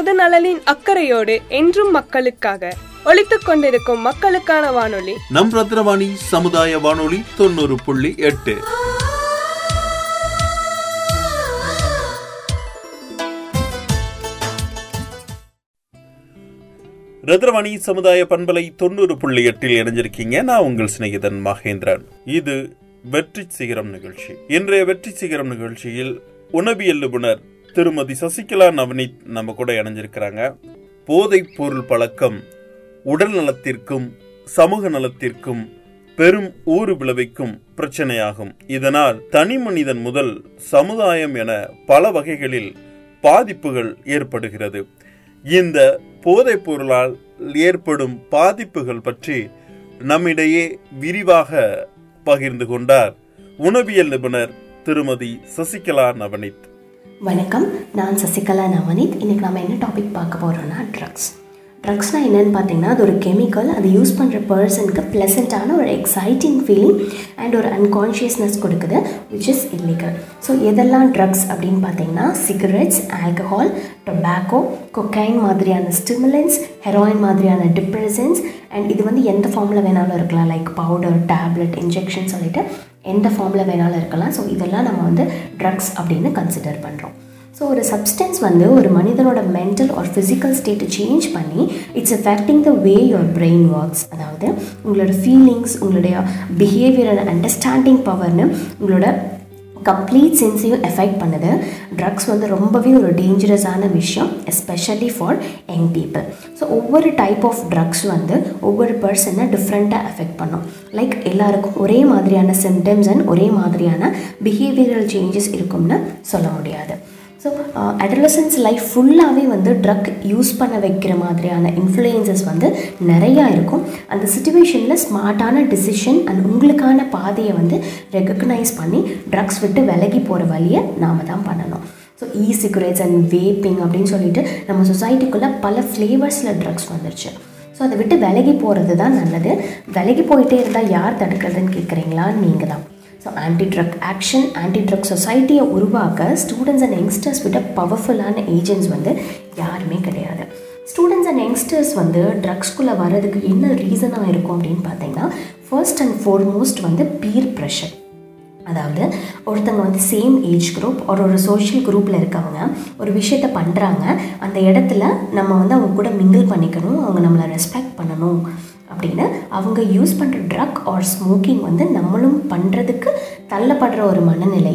பொது நலனின் அக்கறையோடு என்றும் மக்களுக்காக ஒழித்துக் கொண்டிருக்கும் மக்களுக்கான வானொலி. நம் ரத்னவாணி சமுதாய வானொலி தொண்ணூறு புள்ளி எட்டு. ரத்ரவாணி சமுதாய பண்பலை தொண்ணூறு புள்ளி எட்டில் இணைஞ்சிருக்கீங்க. நான் உங்கள் சிநேகிதன் மகேந்திரன். இது வெற்றி சிகரம் நிகழ்ச்சி. இன்றைய வெற்றி சிகரம் நிகழ்ச்சியில் உணவியல் நிபுணர் திருமதி சசிகலா நவனீத் நம்ம கூட இணைஞ்சிருக்கிறாங்க. போதைப் பொருள் பழக்கம் உடல் நலத்திற்கும் சமூக நலத்திற்கும் பெரும் ஊறு விளைவிக்கும் பிரச்சனையாகும். இதனால் தனி மனிதன் முதல் சமுதாயம் என பல வகைகளில் பாதிப்புகள் ஏற்படுகிறது. இந்த போதைப் பொருளால் ஏற்படும் பாதிப்புகள் பற்றி நம்மிடையே விரிவாக பகிர்ந்து கொண்டார் உணவியல் நிபுணர் திருமதி சசிகலா நவனித் வணக்கம். நான் சசிகலா நவனித் இன்றைக்கி நம்ம என்ன டாபிக் பார்க்க போகிறோம்னா ட்ரக்ஸ் ட்ரக்ஸ்னால் என்னென்னு பார்த்தீங்கன்னா அது ஒரு கெமிக்கல் அது யூஸ் பண்ணுற பர்சனுக்கு ப்ளசண்ட்டான ஒரு எக்ஸைட்டிங் ஃபீலிங் அண்ட் ஒரு அன்கான்ஷியஸ்னஸ் கொடுக்குது விச் இஸ் இல்லீகல் ஸோ எதெல்லாம் ட்ரக்ஸ் அப்படின்னு பார்த்தீங்கன்னா சிகரெட்ஸ் ஆல்கஹால் டொபாக்கோ கொக்கைன் மாதிரியான ஸ்டிமுலன்ஸ் ஹெரோயின் மாதிரியான டிப்ரெசன்ஸ் அண்ட் இது வந்து எந்த ஃபார்மில் வேணாலும் இருக்கலாம். லைக் பவுடர் டேப்லெட் இன்ஜெக்ஷன் சொல்லிட்டு எந்த ஃபார்மில் வேணாலும் இருக்கலாம். ஸோ இதெல்லாம் நம்ம வந்து ட்ரக்ஸ் அப்படின்னு கன்சிடர் பண்ணுறோம் ஸோ ஒரு சப்ஸ்டன்ஸ் வந்து ஒரு மனிதனோட மென்டல் ஆர் ஃபிசிக்கல் ஸ்டேட்டை சேஞ்ச் பண்ணி it's affecting the way your brain works அதாவது உங்களோட ஃபீலிங்ஸ் உங்களுடைய பிஹேவியர் அண்ட் அண்டர்ஸ்டாண்டிங் பவர்னு உங்களோட கம்ப்ளீட் சென்ஸையும் எஃபெக்ட் பண்ணுது. ட்ரக்ஸ் வந்து ரொம்பவே ஒரு டேஞ்சரஸான விஷயம் especially for young people so ஒவ்வொரு டைப் ஆஃப் ட்ரக்ஸ் வந்து ஒவ்வொரு பர்சனை டிஃப்ரெண்ட்டாக எஃபெக்ட் பண்ணும். லைக் எல்லாருக்கும் ஒரே மாதிரியான சிம்டம்ஸ் அண்ட் ஒரே மாதிரியான பிஹேவியரல் சேஞ்சஸ் இருக்கும்னு சொல்ல முடியாது. ஸோ அடலசன்ஸ் லைஃப் ஃபுல்லாகவே வந்து ட்ரக் யூஸ் பண்ண வைக்கிற மாதிரியான இன்ஃப்ளூயன்சஸ் வந்து நிறையா இருக்கும். அந்த சுச்சுவேஷனில் ஸ்மார்ட்டான டிசிஷன் அண்ட் உங்களுக்கான பாதையை வந்து ரெக்கக்னைஸ் பண்ணி ட்ரக்ஸ் விட்டு விலகி போகிற வழியை நாம் தான் பண்ணணும். So e cigarettes and vaping அப்படின்னு சொல்லிட்டு நம்ம சொசைட்டிக்குள்ளே பல ஃப்ளேவர்ஸில் ட்ரக்ஸ் வந்துருச்சு. ஸோ அதை விட்டு விலகி போகிறது தான் நல்லது. விலகி போயிட்டே இருந்தால் யார் தடுக்கிறதுன்னு கேட்குறீங்களா நீங்கள் தான் so anti drug action anti drug சொசைட்டியை உருவாக்க ஸ்டூடெண்ட்ஸ் அண்ட் யங்ஸ்டர்ஸ் விட பவர்ஃபுல்லான ஏஜென்ட்ஸ் வந்து யாருமே கிடையாது. ஸ்டூடெண்ட்ஸ் அண்ட் யங்ஸ்டர்ஸ் வந்து ட்ரக்ஸ்குள்ளே வர்றதுக்கு என்ன ரீசனாக இருக்கும் அப்படின்னு பார்த்தீங்கன்னா ஃபர்ஸ்ட் அண்ட் ஃபோர்மோஸ்ட் வந்து பீர் ப்ரெஷர் அதாவது ஒருத்தவங்க வந்து சேம் ஏஜ் குரூப் ஒரு ஒரு சோஷியல் குரூப்பில் இருக்கவங்க ஒரு விஷயத்த பண்ணுறாங்க அந்த இடத்துல நம்ம வந்து அவங்க கூட மிங்கிள் பண்ணிக்கணும் அவங்க நம்மளை ரெஸ்பெக்ட் பண்ணணும். அப்படின்னு அவங்க யூஸ் பண்ணுற ட்ரக் ஆர் ஸ்மோக்கிங் வந்து நம்மளும் பண்ணுறதுக்கு தள்ளப்படுற ஒரு மனநிலை.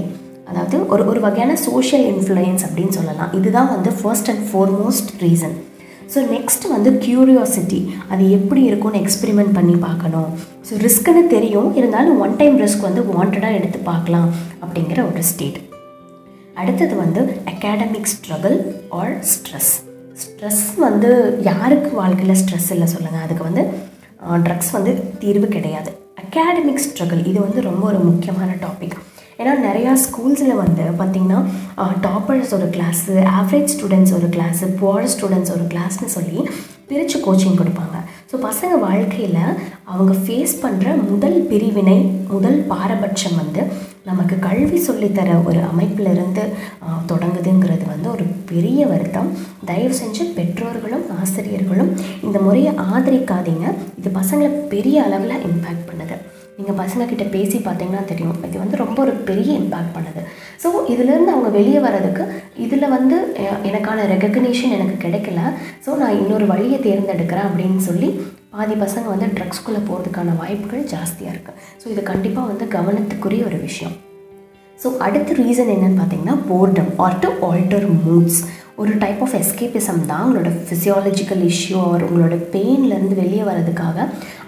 அதாவது ஒரு ஒரு வகையான சோஷியல் இன்ஃப்ளூயன்ஸ் அப்படின்னு சொல்லலாம். இதுதான் வந்து first and foremost reason so next வந்து க்யூரியாசிட்டி அது எப்படி இருக்கும்னு எக்ஸ்பெரிமெண்ட் பண்ணி பார்க்கணும். ஸோ ரிஸ்க்குன்னு தெரியும். இருந்தாலும் ஒன் டைம் ரிஸ்க் வந்து வாண்டடாக எடுத்து பார்க்கலாம் அப்படிங்கிற ஒரு ஸ்டேட் அடுத்தது வந்து academic struggle or stress stress வந்து யாருக்கு வாழ்க்கையில் ஸ்ட்ரெஸ் இல்லை சொல்லுங்கள் அதுக்கு வந்து ட்ரக்ஸ் வந்து தீர்வு கிடையாது. அகாடமிக் ஸ்ட்ரகிள் இது வந்து ரொம்ப ஒரு முக்கியமான டாபிக் ஏன்னா நிறையா ஸ்கூல்ஸில் வந்து பார்த்திங்கன்னா டாப்பர்ஸ் ஒரு கிளாஸு ஆவரேஜ் ஸ்டூடெண்ட்ஸ் ஒரு கிளாஸு புவர் ஸ்டூடெண்ட்ஸ் ஒரு கிளாஸ்னு சொல்லி பிரித்து கோச்சிங் கொடுப்பாங்க. ஸோ பசங்க வாழ்க்கையில் அவங்க ஃபேஸ் பண்ணுற முதல் பிரிவினை முதல் பாரபட்சம் வந்து நமக்கு கல்வி சொல்லித்தர ஒரு அமைப்பிலிருந்து தொடங்குதுங்கிறது வந்து ஒரு பெரிய வருத்தம். தயவு செஞ்சு பெற்றோர்களும் ஆசிரியர்களும் இந்த முறையை ஆதரிக்காதீங்க. இது பசங்களை பெரிய அளவில் இம்பேக்ட் பண்ணுது. நீங்கள் பசங்கக்கிட்ட பேசி பார்த்தீங்கன்னா தெரியும். இது வந்து ரொம்ப ஒரு பெரிய இம்பேக்ட் பண்ணுது. ஸோ இதுலேருந்து அவங்க வெளியே வர்றதுக்கு இதில் வந்து எனக்கான ரெகக்னேஷன் எனக்கு கிடைக்கல. ஸோ நான் இன்னொரு வழியை தேர்ந்தெடுக்கிறேன் அப்படின்னு சொல்லி பாதி பசங்க வந்து ட்ரக்ஸ்குள்ளே போகிறதுக்கான வாய்ப்புகள் ஜாஸ்தியாக இருக்குது ஸோ இது கண்டிப்பாக வந்து கவனத்துக்குரிய ஒரு விஷயம். ஸோ அடுத்த ரீசன் என்னென்னு பார்த்தீங்கன்னா boredom or to alter moods ஒரு டைப் ஆஃப் எஸ்கேபிசம் தான் உங்களோட ஃபிசியாலஜிக்கல் இஷ்யூ ஆர் உங்களோட பெயின்லேருந்து வெளியே வர்றதுக்காக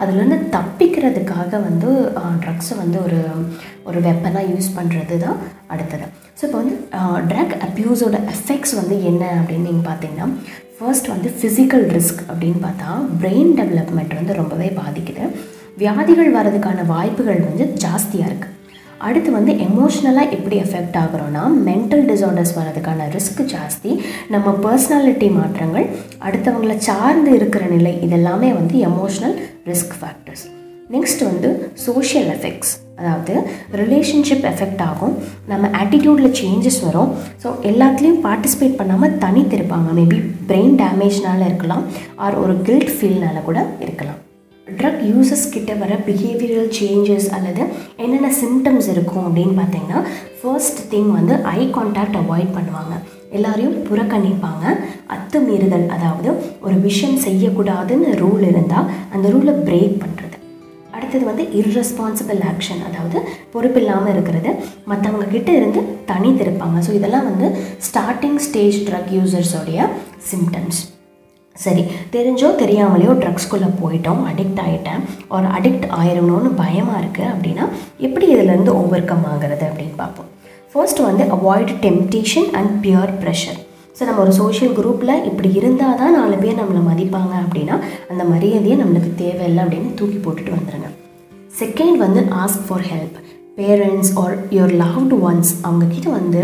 அதுலேருந்து தப்பிக்கிறதுக்காக வந்து ட்ரக்ஸை வந்து ஒரு ஒரு வெப்பனாக யூஸ் பண்ணுறது தான் அடுத்தது. ஸோ இப்போ வந்து ட்ரக் அப்யூஸோட எஃபெக்ட்ஸ் வந்து என்ன அப்படின்னு நீங்கள் பார்த்தீங்கன்னா ஃபர்ஸ்ட் வந்து ஃபிசிக்கல் ரிஸ்க் அப்படின்னு பார்த்தா பிரெயின் டெவலப்மெண்ட் வந்து ரொம்பவே பாதிக்குது. வியாதிகள் வர்றதுக்கான வாய்ப்புகள் வந்து ஜாஸ்தியாக இருக்குது அடுத்து வந்து எமோஷ்னலாக எப்படி எஃபெக்ட் ஆகுறோன்னா மென்டல் டிசார்டர்ஸ் வர்றதுக்கான ரிஸ்க் ஜாஸ்தி நம்ம பர்சனாலிட்டி மாற்றங்கள் அடுத்தவங்களை சார்ந்து இருக்கிற நிலை இதெல்லாமே வந்து எமோஷ்னல் ரிஸ்க் ஃபேக்டர்ஸ் நெக்ஸ்ட் வந்து சோஷியல் எஃபெக்ட்ஸ் அதாவது ரிலேஷன்ஷிப் எஃபெக்ட் ஆகும். நம்ம ஆட்டிடியூடில் சேஞ்சஸ் வரும். ஸோ எல்லாத்துலேயும் பார்ட்டிசிபேட் பண்ணாமல் தனித்திருப்பாங்க. மேபி பிரெயின் டேமேஜ்னால இருக்கலாம். ஆர் ஒரு கில்ட் ஃபீல்னால கூட இருக்கலாம். ட்ரக் யூசர்ஸ் கிட்ட வர பிஹேவியரல் சேஞ்சஸ் அல்லது என்னென்ன சிம்டம்ஸ் இருக்கும் அப்படின்னு பார்த்தீங்கன்னா ஃபர்ஸ்ட் திங் வந்து ஐ கான்டாக்ட் அவாய்ட் பண்ணுவாங்க. எல்லாரையும் புறக்கணிப்பாங்க. அத்துமீறுதல் அதாவது ஒரு விஷயம் செய்யக்கூடாதுன்னு ரூல் இருந்தால் அந்த ரூலை பிரேக் பண்ணுறது அடுத்தது வந்து இர்ரெஸ்பான்சிபிள் ஆக்ஷன் அதாவது பொறுப்பு இல்லாமல் இருக்கிறது. மற்றவங்க கிட்ட இருந்து தனித்திருப்பாங்க. ஸோ இதெல்லாம் வந்து ஸ்டார்டிங் ஸ்டேஜ் ட்ரக் யூசர்ஸோடைய சிம்டம்ஸ் சரி தெரிஞ்சோ தெரியாமலையோ ட்ரக்ஸ்குள்ளே போயிட்டோம் அடிக்ட் ஆகிட்டேன் ஒரு அடிக்ட் ஆயிரணும்னு பயமாக இருக்குது அப்படின்னா எப்படி இதிலேருந்து ஓவர் கம் ஆகிறது அப்படின்னு பார்ப்போம். ஃபர்ஸ்ட் வந்து avoid temptation and peer pressure so நம்ம ஒரு சோஷியல் குரூப்பில் இப்படி இருந்தால் தான் நாலு பேர் நம்மளை மதிப்பாங்க அப்படின்னா அந்த மரியாதையை நம்மளுக்கு தேவையில்லை அப்படின்னு தூக்கி போட்டுட்டு வந்துடுங்க செகண்ட் வந்து ask for help parents or your loved ones அவங்கக்கிட்ட வந்து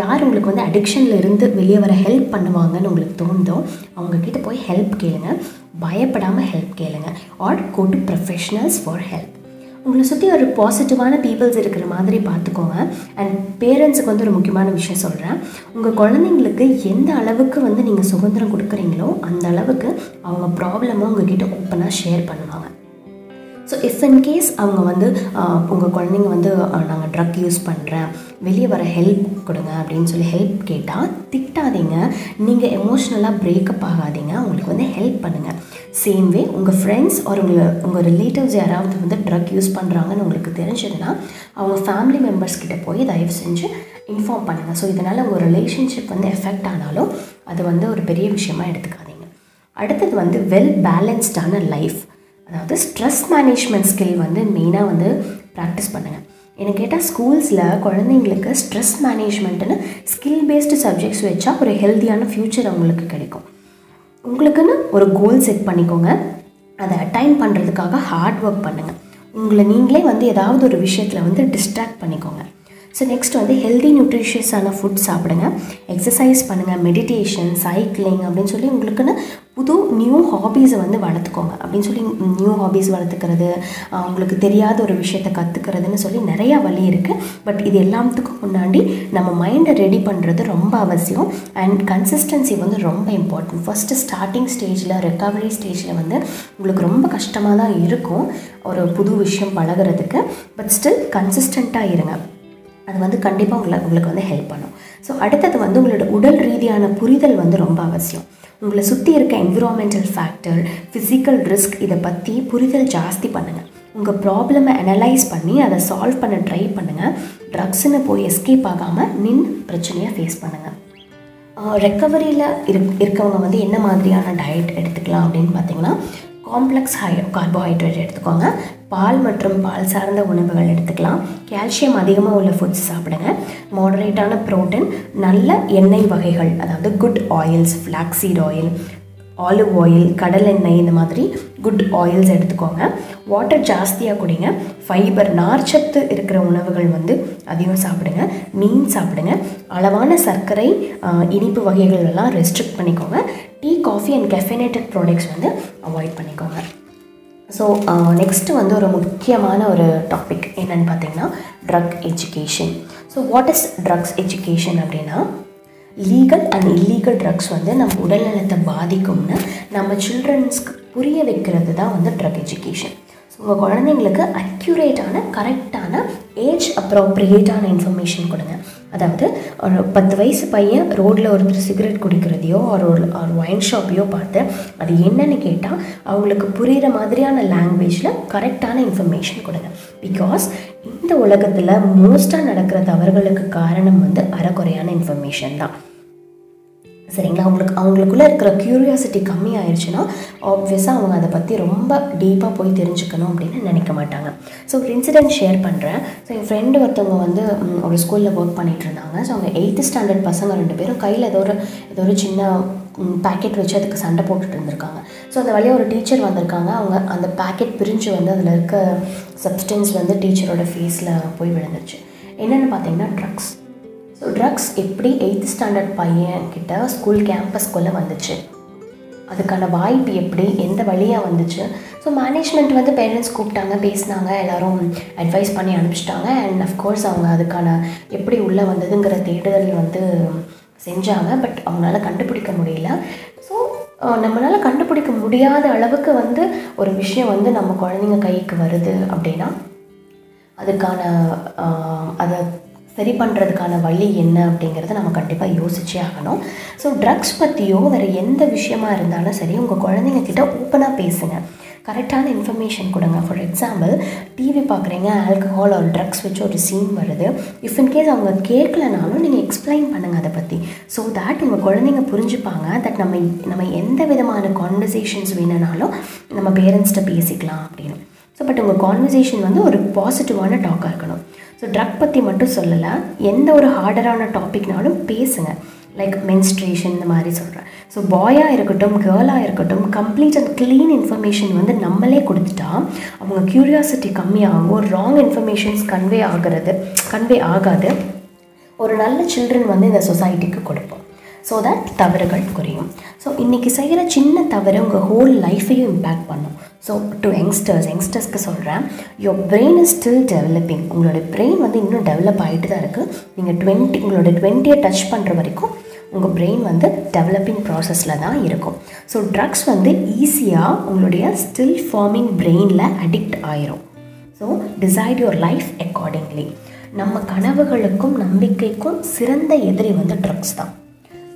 யார் உங்களுக்கு வந்து அடிக்ஷனில் இருந்து வெளியே வர ஹெல்ப் பண்ணுவாங்கன்னு உங்களுக்கு தோணுதோ அவங்கக்கிட்ட போய் ஹெல்ப் கேளுங்க. பயப்படாமல் ஹெல்ப் கேளுங்க. Or go to professionals for help உங்களை சுற்றி ஒரு பாசிட்டிவான பீப்புள்ஸ் இருக்கிற மாதிரி பார்த்துக்கோங்க. அண்ட் பேரண்ட்ஸுக்கு வந்து ஒரு முக்கியமான விஷயம் சொல்கிறேன் உங்கள் குழந்தைங்களுக்கு எந்த அளவுக்கு வந்து நீங்கள் சுதந்திரம் கொடுக்குறீங்களோ அந்த அளவுக்கு அவங்க ப்ராப்ளமாக உங்ககிட்ட ஓப்பனாக ஷேர் பண்ணுவாங்க. ஸோ இஃப் இன் கேஸ் அவங்க வந்து உங்கள் குழந்தைங்க வந்து நாங்கள் ட்ரக் யூஸ் பண்ணுறேன் வெளியே வர ஹெல்ப் கொடுங்க அப்படின்னு சொல்லி ஹெல்ப் கேட்டால் திட்டாதீங்க. நீங்கள் எமோஷ்னலாக பிரேக்கப் ஆகாதீங்க. உங்களுக்கு வந்து ஹெல்ப் பண்ணுங்கள் சேம் வே உங்கள் ஃப்ரெண்ட்ஸ் ஒரு உங்கள் உங்கள் ரிலேட்டிவ்ஸ் யாராவது வந்து ட்ரக் யூஸ் பண்ணுறாங்கன்னு உங்களுக்கு தெரிஞ்சதுன்னா அவங்க ஃபேமிலி மெம்பர்ஸ் கிட்டே போய் தயவு செஞ்சு இன்ஃபார்ம் பண்ணுங்கள் ஸோ இதனால் உங்கள் ரிலேஷன்ஷிப் வந்து எஃபெக்ட் ஆனாலும் அது வந்து ஒரு பெரிய விஷயமா எடுத்துக்காதீங்க. அடுத்தது வந்து வெல் பேலன்ஸ்டான லைஃப் அதாவது ஸ்ட்ரெஸ் மேனேஜ்மெண்ட் ஸ்கில் வந்து மெயினாக வந்து ப்ராக்டிஸ் பண்ணுங்கள் எனக்கு கேட்டால் ஸ்கூல்ஸில் குழந்தைங்களுக்கு ஸ்ட்ரெஸ் மேனேஜ்மெண்ட்டுன்னு ஸ்கில் பேஸ்டு சப்ஜெக்ட்ஸ் வச்சா ஒரு ஹெல்த்தியான ஃப்யூச்சர் அவங்களுக்கு கிடைக்கும். உங்களுக்குன்னு ஒரு கோல் செட் பண்ணிக்கோங்க. அதை அட்டைன் பண்ணுறதுக்காக ஹார்ட் ஒர்க் பண்ணுங்கள் உங்களை நீங்களே வந்து ஏதாவது ஒரு விஷயத்தில் வந்து டிஸ்ட்ராக்ட் பண்ணிக்கோங்க. ஸோ நெக்ஸ்ட் வந்து ஹெல்தி நியூட்ரிஷியஸான ஃபுட் சாப்பிடுங்க. எக்ஸசைஸ் பண்ணுங்கள் மெடிடேஷன் சைக்கிளிங் அப்படின்னு சொல்லி உங்களுக்குன்னு புது நியூ ஹாபீஸை வந்து வளர்த்துக்கோங்க. அப்படின்னு சொல்லி நியூ ஹாபீஸ் வளர்த்துக்கிறது அவங்களுக்கு தெரியாத ஒரு விஷயத்தை கற்றுக்கிறதுன்னு சொல்லி நிறையா வழி இருக்குது பட் இது எல்லாத்துக்கும் முன்னாடி நம்ம மைண்டை ரெடி பண்ணுறது ரொம்ப அவசியம். அண்ட் கன்சிஸ்டன்சி வந்து ரொம்ப இம்பார்ட்டன்ட் ஃபஸ்ட்டு ஸ்டார்டிங் ஸ்டேஜில் ரெக்கவரி ஸ்டேஜில் வந்து உங்களுக்கு ரொம்ப கஷ்டமாக தான் இருக்கும் ஒரு புது விஷயம் பழகிறதுக்கு. பட் ஸ்டில் கன்சிஸ்டண்ட்டாக இருங்க. அது வந்து கண்டிப்பாக உங்களை உங்களுக்கு வந்து ஹெல்ப் பண்ணும். ஸோ அடுத்தது வந்து உங்களோட உடல் ரீதியான புரிதல் வந்து ரொம்ப அவசியம். உங்களை சுற்றி இருக்க என்விரான்மெண்டல் ஃபேக்டர் ஃபிசிக்கல் ரிஸ்க் இதை பற்றி புரிதல் ஜாஸ்தி பண்ணுங்கள் உங்கள் ப்ராப்ளமை அனலைஸ் பண்ணி அதை சால்வ் பண்ண ட்ரை பண்ணுங்கள் ட்ரக்ஸ்னு போய் எஸ்கேப் ஆகாமல் நின்று பிரச்சனையை ஃபேஸ் பண்ணுங்கள் ரெக்கவரியில் இருக் இருக்கவங்க வந்து என்ன மாதிரியான டயட் எடுத்துக்கலாம் அப்படின்னு பார்த்தீங்கன்னா காம்ப்ளெக்ஸ் ஹை கார்போஹைட்ரேட் எடுத்துக்கோங்க. பால் மற்றும் பால் சார்ந்த உணவுகள் எடுத்துக்கலாம். கால்சியம் அதிகமாக உள்ள ஃபுட்ஸ் சாப்பிடுங்க. மாடரேட்டான ப்ரோட்டீன் நல்ல எண்ணெய் வகைகள் அதாவது good oils flaxseed oil olive oil கடல் எண்ணெய் இந்த மாதிரி குட் ஆயில்ஸ் எடுத்துக்கோங்க. வாட்டர் ஜாஸ்தியாக குடிங்க. ஃபைபர் நார்ச்சத்து இருக்கிற உணவுகள் வந்து அதிகம் சாப்பிடுங்க. மீன் சாப்பிடுங்க. அளவான சர்க்கரை இனிப்பு வகைகள் எல்லாம் ரெஸ்ட்ரிக்ட் பண்ணிக்கோங்க. Tea coffee and caffeinated products வந்து அவாய்ட் பண்ணிக்கோங்க. ஸோ நெக்ஸ்ட்டு uh, வந்து ஒரு முக்கியமான ஒரு டாபிக் என்னென்னு பார்த்தீங்கன்னா drug education so what is drugs education அப்படின்னா லீகல் அண்ட் இல்லீகல் ட்ரக்ஸ் வந்து நம்ம உடல்நலத்தை பாதிக்கும்னு நம்ம சில்ட்ரன்ஸ்க்கு புரிய வைக்கிறது தான் வந்து ட்ரக் எஜுகேஷன் ஸோ உங்கள் குழந்தைங்களுக்கு அக்யூரேட்டான கரெக்டான ஏஜ் அப்ரோப்ரியேட்டான இன்ஃபர்மேஷன் கொடுங்க. அதாவது ஒரு பத்து வயசு பையன் ரோட்டில் ஒருத்தர் சிகரெட் குடிக்கிறதையோ ஒரு ஒரு ஒயின் ஷாப்பையோ பார்த்து அது என்னன்னு கேட்டால் அவங்களுக்கு புரிகிற மாதிரியான லாங்குவேஜில் கரெக்டான இன்ஃபர்மேஷன் கொடுங்க. பிகாஸ் இந்த உலகத்தில் மோஸ்ட்டாக நடக்கிற தவறுகளுக்கு காரணம் வந்து அறக்குறையான இன்ஃபர்மேஷன் தான். சரிங்களா? அவங்களுக்கு அவங்களுக்குள்ளே இருக்கிற க்யூரியாசிட்டி கம்மி ஆயிடுச்சுன்னா ஆப்வியஸாக அவங்க அதை பற்றி ரொம்ப டீப்பாக போய் தெரிஞ்சுக்கணும் அப்படின்னு நினைக்க மாட்டாங்க. ஸோ ஒரு இன்சிடென்ட் ஷேர் பண்ணுறேன் ஸோ என் ஃப்ரெண்டு ஒருத்தவங்க வந்து ஒரு ஸ்கூலில் ஒர்க் பண்ணிகிட்டு இருந்தாங்க ஸோ அவங்க எயித்து ஸ்டாண்டர்ட் பசங்க ரெண்டு பேரும் கையில் ஏதோ ஒரு ஏதோ ஒரு சின்ன பேக்கெட் வச்சு அதுக்கு சண்டை போட்டுட்டு இருந்திருக்காங்க. ஸோ அந்த வழியாக ஒரு டீச்சர் வந்திருக்காங்க. அவங்க அந்த பேக்கெட் பிரிஞ்சு வந்து அதில் இருக்க சப்ஸ்டன்ஸ் வந்து டீச்சரோட ஃபேஸில் போய் விழுந்துருச்சு. என்னென்னு பார்த்தீங்கன்னா ட்ரக்ஸ் ட்ரக்ஸ் எப்படி எயித்து ஸ்டாண்டர்ட் பையன் கிட்ட ஸ்கூல் கேம்பஸ்குள்ளே வந்துச்சு? அதுக்கான வாய்ப்பு எப்படி? எந்த வழியாக வந்துச்சு? ஸோ மேனேஜ்மெண்ட் வந்து பேரண்ட்ஸ் கூப்பிட்டாங்க பேசினாங்க எல்லோரும் அட்வைஸ் பண்ணி அனுப்பிச்சிட்டாங்க. அண்ட் அஃப்கோர்ஸ் அவங்க அதுக்கான எப்படி உள்ளே வந்ததுங்கிற தேடுதல் வந்து செஞ்சாங்க. பட் அவங்களால கண்டுபிடிக்க முடியல. ஸோ நம்மளால் கண்டுபிடிக்க முடியாத அளவுக்கு வந்து ஒரு விஷயம் வந்து நம்ம குழந்தைங்க கைக்கு வருது அப்படின்னா அதுக்கான அதை சரி பண்ணுறதுக்கான வழி என்ன அப்படிங்கிறத நம்ம கண்டிப்பாக யோசிச்சே ஆகணும். ஸோ ட்ரக்ஸ் பற்றியோ வேறு எந்த விஷயமா இருந்தாலும் சரி உங்கள் குழந்தைங்க கிட்ட ஓப்பனாக பேசுங்க. கரெக்டான இன்ஃபர்மேஷன் கொடுங்க. ஃபார் எக்ஸாம்பிள் டிவி பார்க்குறீங்க ஆல்கஹால் ஆர் ட்ரக்ஸ் வச்சு ஒரு சீன் வருது. இஃப் இன்கேஸ் அவங்க கேட்கலனாலும் நீங்கள் எக்ஸ்பிளைன் பண்ணுங்கள் அதை பற்றி ஸோ தேட் உங்கள் குழந்தைங்க புரிஞ்சுப்பாங்க. தட் நம்ம நம்ம எந்த விதமான கான்வர்சேஷன்ஸ் வேணும்னாலும் நம்ம பேரண்ட்ஸ்கிட்ட பேசிக்கலாம் அப்படின்னு. ஸோ பட் உங்கள் கான்வர்சேஷன் வந்து ஒரு பாசிட்டிவான டாக்காக இருக்கணும். ஸோ ட்ரக் பற்றி மட்டும் சொல்லலை. எந்த ஒரு ஹார்டரான டாபிக்னாலும் பேசுங்க. லைக் மென்ஸ்ட்ரேஷன் இந்த மாதிரி சொல்கிறேன் ஸோ பாயாக இருக்கட்டும் கேர்ளாக இருக்கட்டும் கம்ப்ளீட் அண்ட் க்ளீன் இன்ஃபர்மேஷன் வந்து நம்மளே கொடுத்துட்டா அவங்க க்யூரியாசிட்டி கம்மியாகும் ராங் இன்ஃபர்மேஷன்ஸ் கன்வே ஆகிறது கன்வே ஆகாது. ஒரு நல்ல சில்ட்ரன் வந்து இந்த சொசைட்டிக்கு கொடுப்போம். ஸோ தட் தவறுகள் குறையும். ஸோ இன்றைக்கி செய்கிற சின்ன தவறு உங்கள் ஹோல் லைஃப்பையும் இம்பேக்ட் பண்ணும். ஸோ டு யங்ஸ்டர்ஸ் யங்ஸ்டர்ஸ்க்கு சொல்கிறேன் your brain is still developing உங்களோட பிரெயின் வந்து இன்னும் டெவலப் ஆகிட்டு தான் இருக்குது நீங்கள் டுவெண்ட்டி உங்களோட டுவெண்ட்டியை டச் பண்ணுற வரைக்கும் உங்கள் பிரெயின் வந்து டெவலப்பிங் ப்ராசஸில் தான் இருக்கும். ஸோ ட்ரக்ஸ் வந்து ஈஸியாக உங்களுடைய ஸ்டில் ஃபார்மிங் பிரெயினில் அடிக்ட் ஆயிரும். So decide your life accordingly நம்ம கனவுகளுக்கும் நம்பிக்கைக்கும் சிறந்த எதிரி வந்து ட்ரக்ஸ் தான்.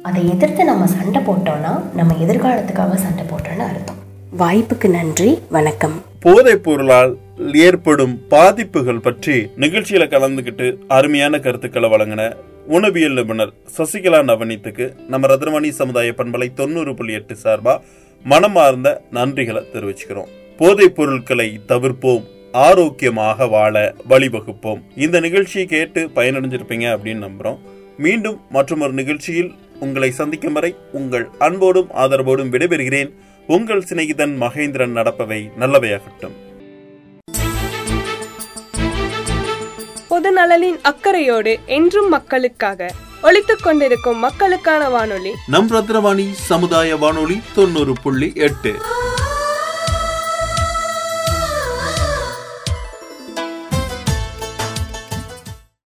அதை எதிர்த்து நம்ம சண்டை போட்டோன்னா நம்ம எதிர்காலத்துக்காக சண்டை போட்டோன்னு அர்த்தம். வாய்ப்புக்கு நன்றி வணக்கம். போதைப் பொருளால் ஏற்படும் பாதிப்புகள் பற்றி நிகழ்ச்சியில கலந்துகிட்டு அருமையான கருத்துக்களை வழங்கின உணவியல் நிபுணர் சசிகலா நவநீத்துக்கு நம்ம ரத்னமணி சமுதாய பண்பலை தொண்ணூறு புள்ளி எட்டு சார்பா மனமார்ந்த நன்றிகளை தெரிவிச்சுக்கிறோம். போதைப் பொருட்களை தவிர்ப்போம் ஆரோக்கியமாக வாழ வழிவகுப்போம். இந்த நிகழ்ச்சியை கேட்டு பயனடைஞ்சிருப்பீங்க அப்படின்னு நம்புறோம். மீண்டும் மற்றொரு நிகழ்ச்சியில் உங்களை சந்திக்கும் வரை உங்கள் அன்போடும் ஆதரவோடும் விடைபெறுகிறேன். உங்கள் சிநேகிதன் மகேந்திரன் நடப்பவை நல்லவையாகட்டும். பொது நலனின் அக்கறையோடு என்றும் மக்களுக்காக ஒலித்துக் கொண்டிருக்கும் மக்களுக்கான வானொலி. நம் ரத்னவாணி சமுதாய வானொலி தொண்ணூறு புள்ளி எட்டு.